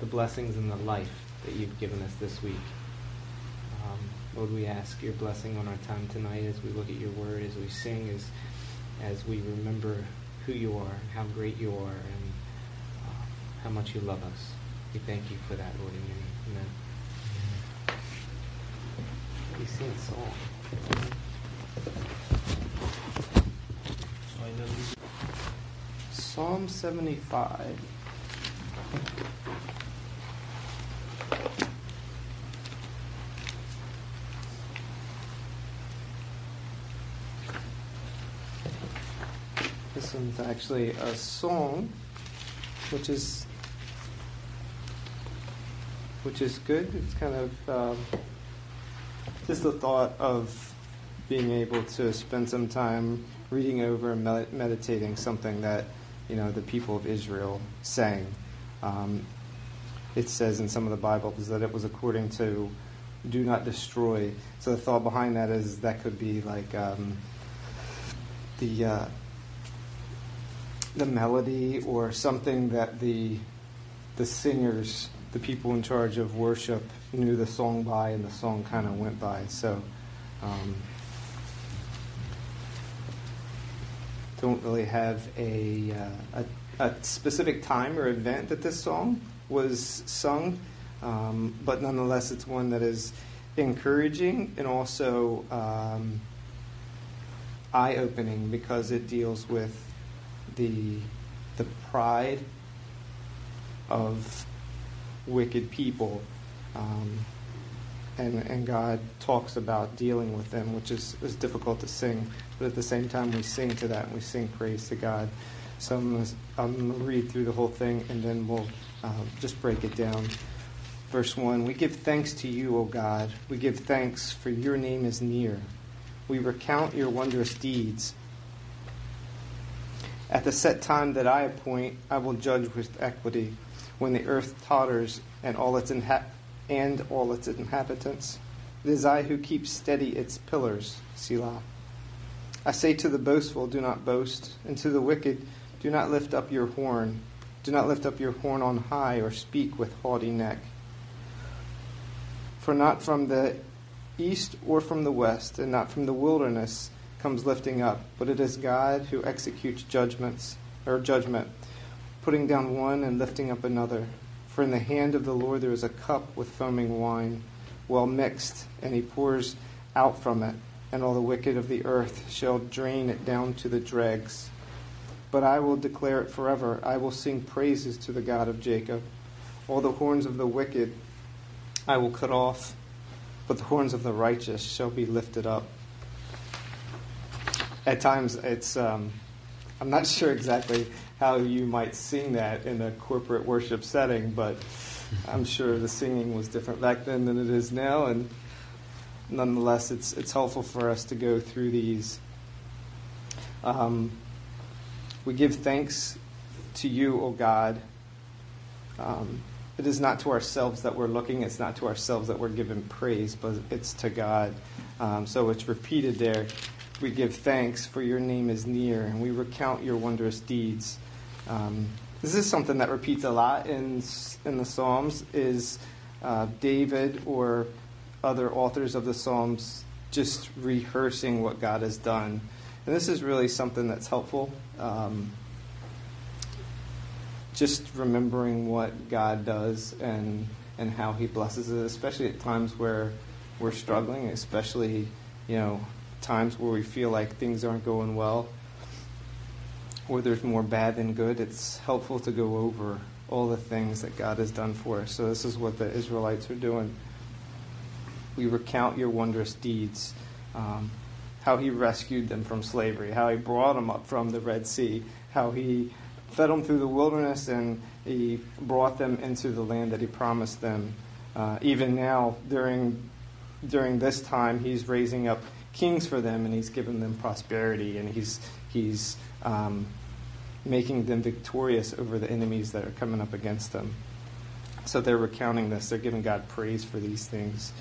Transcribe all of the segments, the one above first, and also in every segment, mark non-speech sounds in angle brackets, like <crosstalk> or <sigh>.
the blessings and the life that you've given us this week. Um, Lord, we ask your blessing on our time tonight as we look at your word, as we sing, as, as we remember who you are, how great you are, and uh, how much you love us. We thank you for that, Lord, in your name. Amen. We sing a song. Psalm 75. One's actually a song, which is which is good. It's kind of um, just the thought of being able to spend some time reading over and med- meditating something that you know the people of Israel sang. Um, it says in some of the Bibles that it was according to "do not destroy." So the thought behind that is that could be like um, the uh, the melody or something that the the singers, the people in charge of worship, knew the song by, and the song kind of went by. So. Um, don't really have a, uh, a, a, specific time or event that this song was sung, um, but nonetheless, it's one that is encouraging and also um, eye opening because it deals with the, the pride of wicked people. Um, and, and God talks about dealing with them, which is, is difficult to sing. But at the same time, we sing to that and we sing praise to God. So I'm going to read through the whole thing and then we'll uh, just break it down. Verse 1 We give thanks to you, O God. We give thanks, for your name is near. We recount your wondrous deeds. At the set time that I appoint, I will judge with equity. When the earth totters and all its inhabitants and all its inhabitants. It is I who keep steady its pillars, Selah. I say to the boastful, Do not boast, and to the wicked, Do not lift up your horn. Do not lift up your horn on high, or speak with haughty neck. For not from the east or from the west, and not from the wilderness comes lifting up, but it is God who executes judgments or judgment, putting down one and lifting up another. For in the hand of the Lord there is a cup with foaming wine, well mixed, and he pours out from it, and all the wicked of the earth shall drain it down to the dregs. But I will declare it forever. I will sing praises to the God of Jacob. All the horns of the wicked I will cut off, but the horns of the righteous shall be lifted up. At times, it's um, I'm not <laughs> sure exactly how you might sing that in a corporate worship setting, but I'm <laughs> sure the singing was different back then than it is now, and nonetheless, it's it's helpful for us to go through these. Um, we give thanks to you, O God. Um, it is not to ourselves that we're looking. It's not to ourselves that we're giving praise, but it's to God. Um, so it's repeated there. We give thanks, for your name is near, and we recount your wondrous deeds. Um, this is something that repeats a lot in in the Psalms. Is uh, David or other authors of the Psalms just rehearsing what God has done, and this is really something that's helpful. Um, just remembering what God does and and how He blesses it, especially at times where we're struggling, especially you know times where we feel like things aren't going well where there's more bad than good, it's helpful to go over all the things that God has done for us. So this is what the Israelites are doing. We recount your wondrous deeds, um, how he rescued them from slavery, how he brought them up from the Red Sea, how he fed them through the wilderness, and he brought them into the land that he promised them. Uh, even now, during during this time, he's raising up kings for them, and he's given them prosperity, and he's he's um, making them victorious over the enemies that are coming up against them. So they're recounting this. They're giving God praise for these things.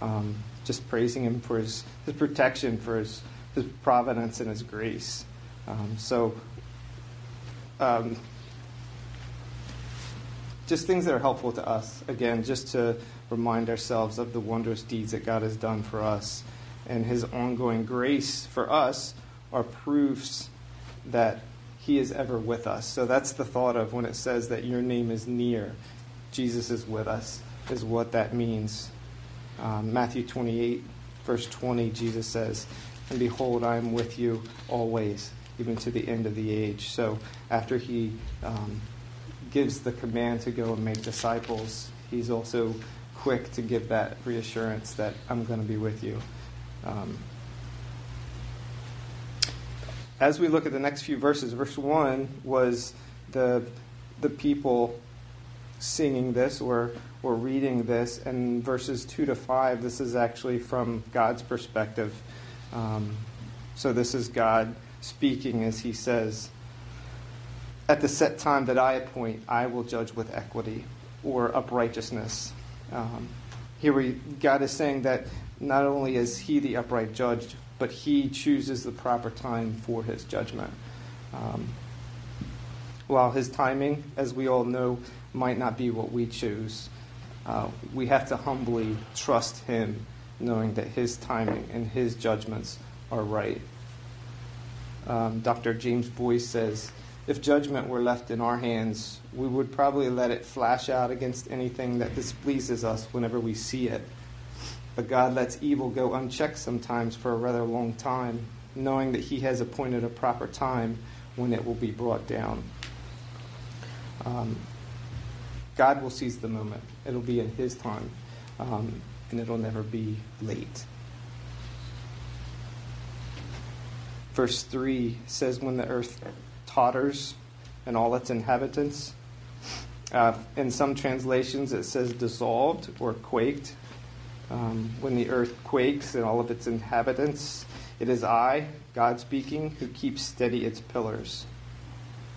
Um, just praising Him for His, his protection, for His, his providence and His grace. Um, so, um, just things that are helpful to us. Again, just to remind ourselves of the wondrous deeds that God has done for us and his ongoing grace for us are proofs that he is ever with us. So that's the thought of when it says that your name is near. Jesus is with us, is what that means. Um, Matthew 28, verse 20, Jesus says, And behold, I am with you always, even to the end of the age. So after he um, gives the command to go and make disciples, he's also quick to give that reassurance that I'm going to be with you. Um, as we look at the next few verses, verse 1 was the, the people singing this or, or reading this, and verses 2 to 5, this is actually from God's perspective. Um, so this is God speaking as he says, At the set time that I appoint, I will judge with equity or uprightness. Um, here we, God is saying that not only is he the upright judge, but he chooses the proper time for his judgment. Um, while his timing, as we all know, might not be what we choose, uh, we have to humbly trust him, knowing that his timing and his judgments are right. Um, Dr. James Boice says, if judgment were left in our hands, we would probably let it flash out against anything that displeases us whenever we see it. But God lets evil go unchecked sometimes for a rather long time, knowing that He has appointed a proper time when it will be brought down. Um, God will seize the moment. It'll be in His time, um, and it'll never be late. Verse 3 says, When the earth totters and all its inhabitants, uh, in some translations it says dissolved or quaked. Um, when the earth quakes and all of its inhabitants, it is I, God speaking, who keeps steady its pillars.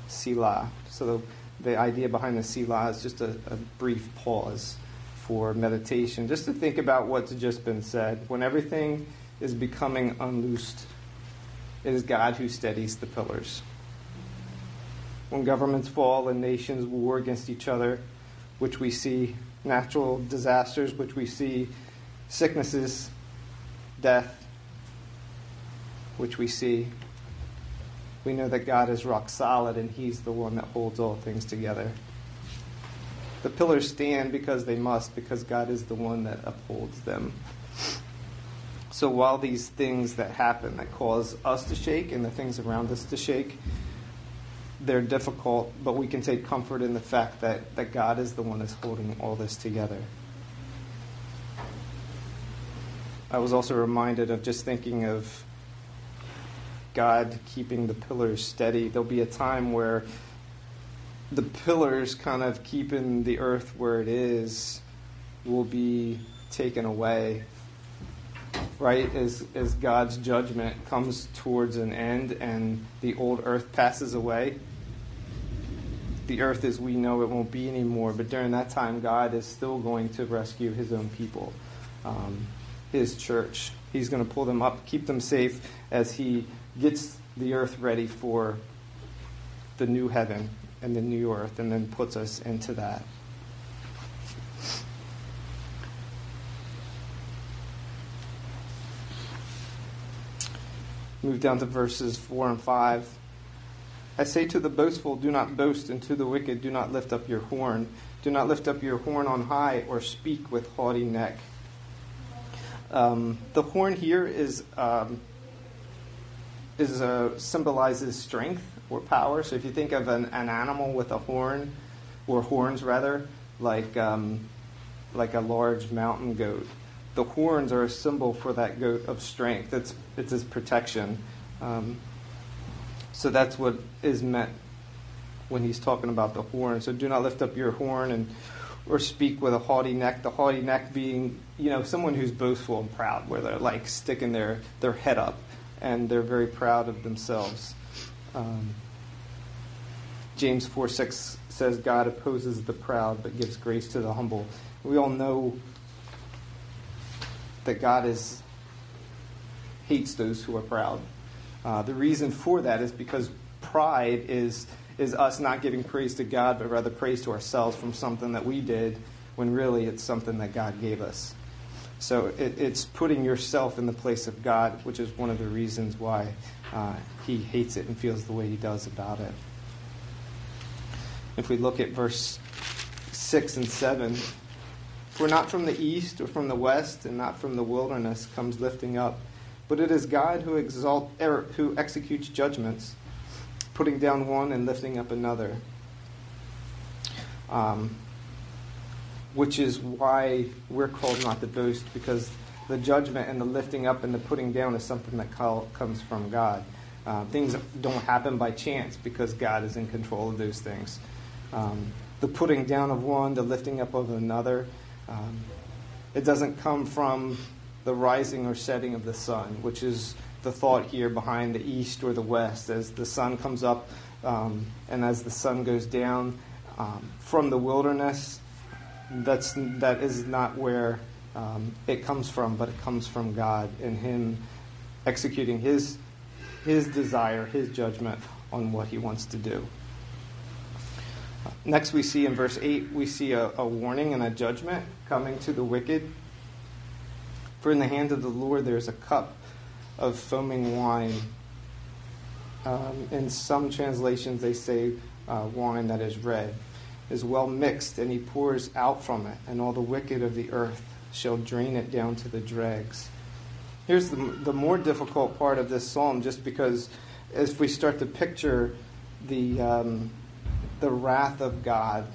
Selah. So the, the idea behind the Selah is just a, a brief pause for meditation, just to think about what's just been said. When everything is becoming unloosed, it is God who steadies the pillars. When governments fall and nations war against each other, which we see, natural disasters, which we see sicknesses, death, which we see. We know that God is rock solid and He's the one that holds all things together. The pillars stand because they must, because God is the one that upholds them. So while these things that happen that cause us to shake and the things around us to shake, they're difficult, but we can take comfort in the fact that, that God is the one that's holding all this together. I was also reminded of just thinking of God keeping the pillars steady. There'll be a time where the pillars kind of keeping the earth where it is will be taken away. Right? As, as God's judgment comes towards an end and the old earth passes away, the earth as we know it won't be anymore. But during that time, God is still going to rescue his own people. Um, his church. He's going to pull them up, keep them safe as he gets the earth ready for the new heaven and the new earth, and then puts us into that. Move down to verses 4 and 5. I say to the boastful, do not boast, and to the wicked, do not lift up your horn. Do not lift up your horn on high, or speak with haughty neck. Um, the horn here is um, is uh, symbolizes strength or power. So if you think of an, an animal with a horn, or horns rather, like um, like a large mountain goat, the horns are a symbol for that goat of strength. It's it's his protection. Um, so that's what is meant when he's talking about the horn. So do not lift up your horn and or speak with a haughty neck. The haughty neck being, you know, someone who's boastful and proud, where they're like sticking their, their head up and they're very proud of themselves. Um, James 4 6 says, God opposes the proud but gives grace to the humble. We all know that God is hates those who are proud. Uh, the reason for that is because pride is is us not giving praise to God, but rather praise to ourselves from something that we did when really it's something that God gave us. So it, it's putting yourself in the place of God, which is one of the reasons why uh, he hates it and feels the way he does about it. If we look at verse 6 and 7, for not from the east or from the west and not from the wilderness comes lifting up, but it is God who, exalt, er, who executes judgments, putting down one and lifting up another. Um, which is why we're called not to boast, because the judgment and the lifting up and the putting down is something that call, comes from God. Uh, things don't happen by chance because God is in control of those things. Um, the putting down of one, the lifting up of another, um, it doesn't come from the rising or setting of the sun, which is the thought here behind the east or the west. As the sun comes up um, and as the sun goes down um, from the wilderness, that's, that is not where um, it comes from, but it comes from God and Him executing His, His desire, His judgment on what He wants to do. Next, we see in verse 8, we see a, a, warning and a judgment coming to the wicked. For in the hand of the Lord there is a cup of foaming wine. Um, in some translations, they say uh, wine that is red, is well mixed, and he pours out from it, and all the wicked of the earth shall drain it down to the dregs. Here's the, the more difficult part of this psalm, just because if we start to picture the. Um, the wrath of God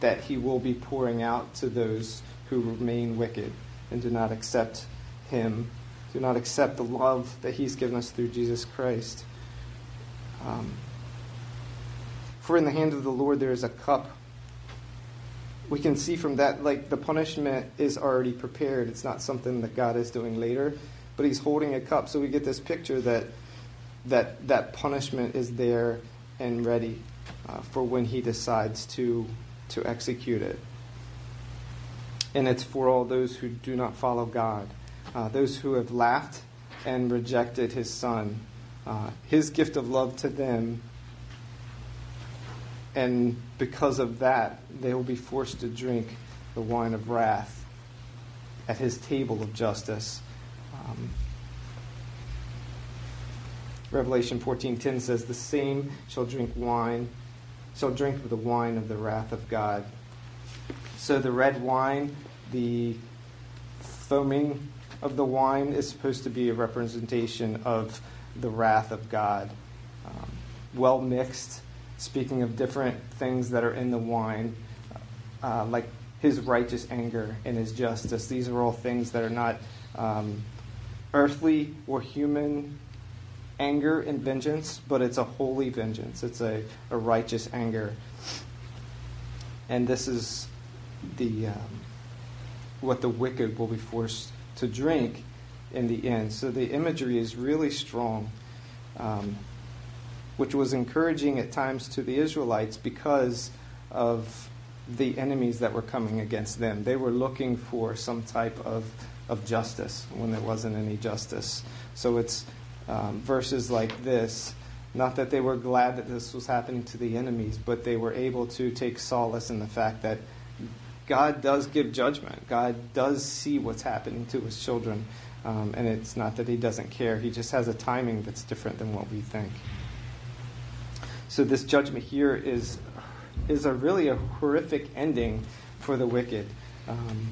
that he will be pouring out to those who remain wicked and do not accept him, do not accept the love that he's given us through Jesus Christ. Um, for in the hand of the Lord there is a cup. We can see from that, like the punishment is already prepared. It's not something that God is doing later, but He's holding a cup. So we get this picture that that that punishment is there and ready uh, for when he decides to, to execute it. And it's for all those who do not follow God, uh, those who have laughed and rejected his son, uh, his gift of love to them. And because of that, they will be forced to drink the wine of wrath at his table of justice. Um, Revelation 14:10 says, "The same shall drink wine shall drink of the wine of the wrath of God. So the red wine, the foaming of the wine, is supposed to be a representation of the wrath of God. Um, well mixed, speaking of different things that are in the wine, uh, like his righteous anger and his justice. These are all things that are not um, earthly or human anger and vengeance, but it's a holy vengeance. It's a, a righteous anger. And this is the um, what the wicked will be forced to drink in the end. So the imagery is really strong, um, which was encouraging at times to the Israelites because of the enemies that were coming against them. They were looking for some type of, of justice when there wasn't any justice. So it's um, verses like this. Not that they were glad that this was happening to the enemies, but they were able to take solace in the fact that God does give judgment. God does see what's happening to his children. Um, and it's not that he doesn't care, he just has a timing that's different than what we think. So, this judgment here is, is a really a horrific ending for the wicked. Um,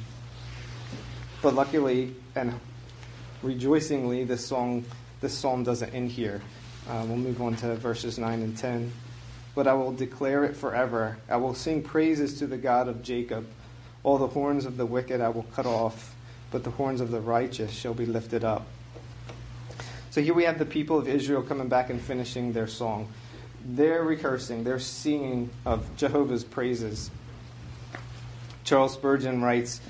but luckily and rejoicingly, this song this psalm doesn't end here. Uh, we'll move on to verses 9 and 10. But I will declare it forever. I will sing praises to the God of Jacob. All the horns of the wicked I will cut off, but the horns of the righteous shall be lifted up. So here we have the people of Israel coming back and finishing their song. They're rehearsing, they're singing of Jehovah's praises. Charles Spurgeon writes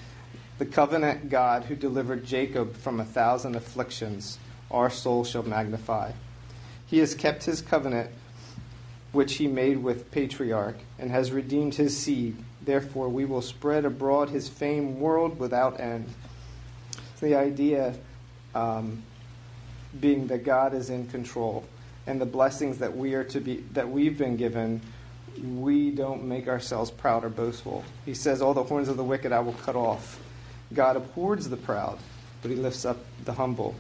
The covenant God who delivered Jacob from a thousand afflictions our soul shall magnify. He has kept his covenant which he made with patriarch and has redeemed his seed. Therefore, we will spread abroad his fame world without end. The idea um, being that God is in control, and the blessings that we are to be that we've been given, we don't make ourselves proud or boastful. He says, "All the horns of the wicked I will cut off." God abhors the proud, but He lifts up the humble.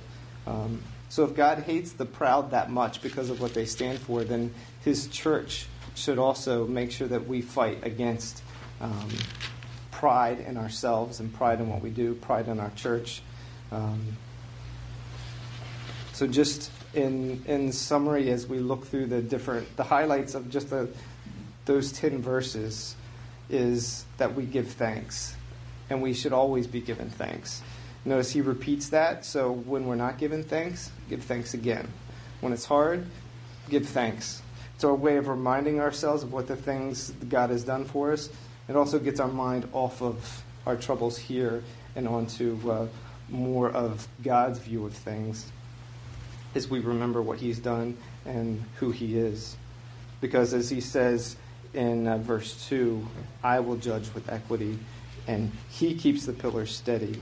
Um, so if God hates the proud that much because of what they stand for, then His church should also make sure that we fight against um, pride in ourselves and pride in what we do, pride in our church. Um, so just in in summary, as we look through the different the highlights of just the those ten verses, is that we give thanks, and we should always be given thanks. Notice he repeats that. So when we're not given thanks, give thanks again. When it's hard, give thanks. It's our way of reminding ourselves of what the things God has done for us. It also gets our mind off of our troubles here and onto uh, more of God's view of things as we remember what He's done and who He is. Because as He says in uh, verse 2, I will judge with equity, and He keeps the pillars steady.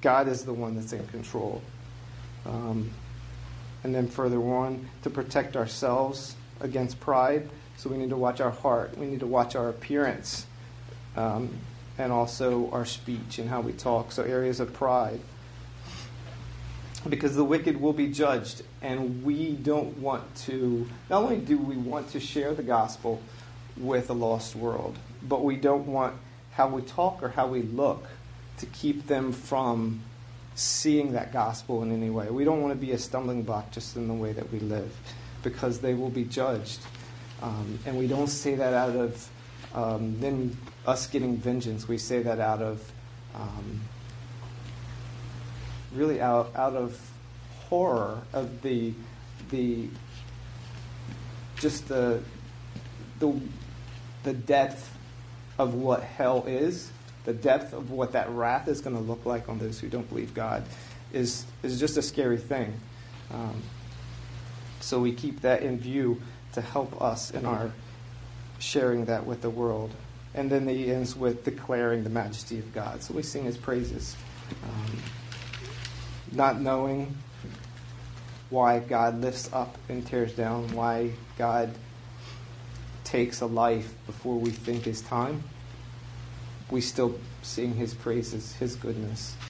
God is the one that's in control. Um, and then further on, to protect ourselves against pride, so we need to watch our heart. We need to watch our appearance um, and also our speech and how we talk. So, areas of pride. Because the wicked will be judged, and we don't want to, not only do we want to share the gospel with a lost world, but we don't want how we talk or how we look to keep them from seeing that gospel in any way. We don't want to be a stumbling block just in the way that we live because they will be judged. Um, and we don't say that out of um, then us getting vengeance. We say that out of um, really out, out of horror of the the just the the the depth of what hell is the depth of what that wrath is going to look like on those who don't believe God is, is just a scary thing. Um, so we keep that in view to help us in our sharing that with the world. And then he ends with declaring the majesty of God. So we sing his praises. Um, not knowing why God lifts up and tears down, why God takes a life before we think is time we still sing his praises, his goodness.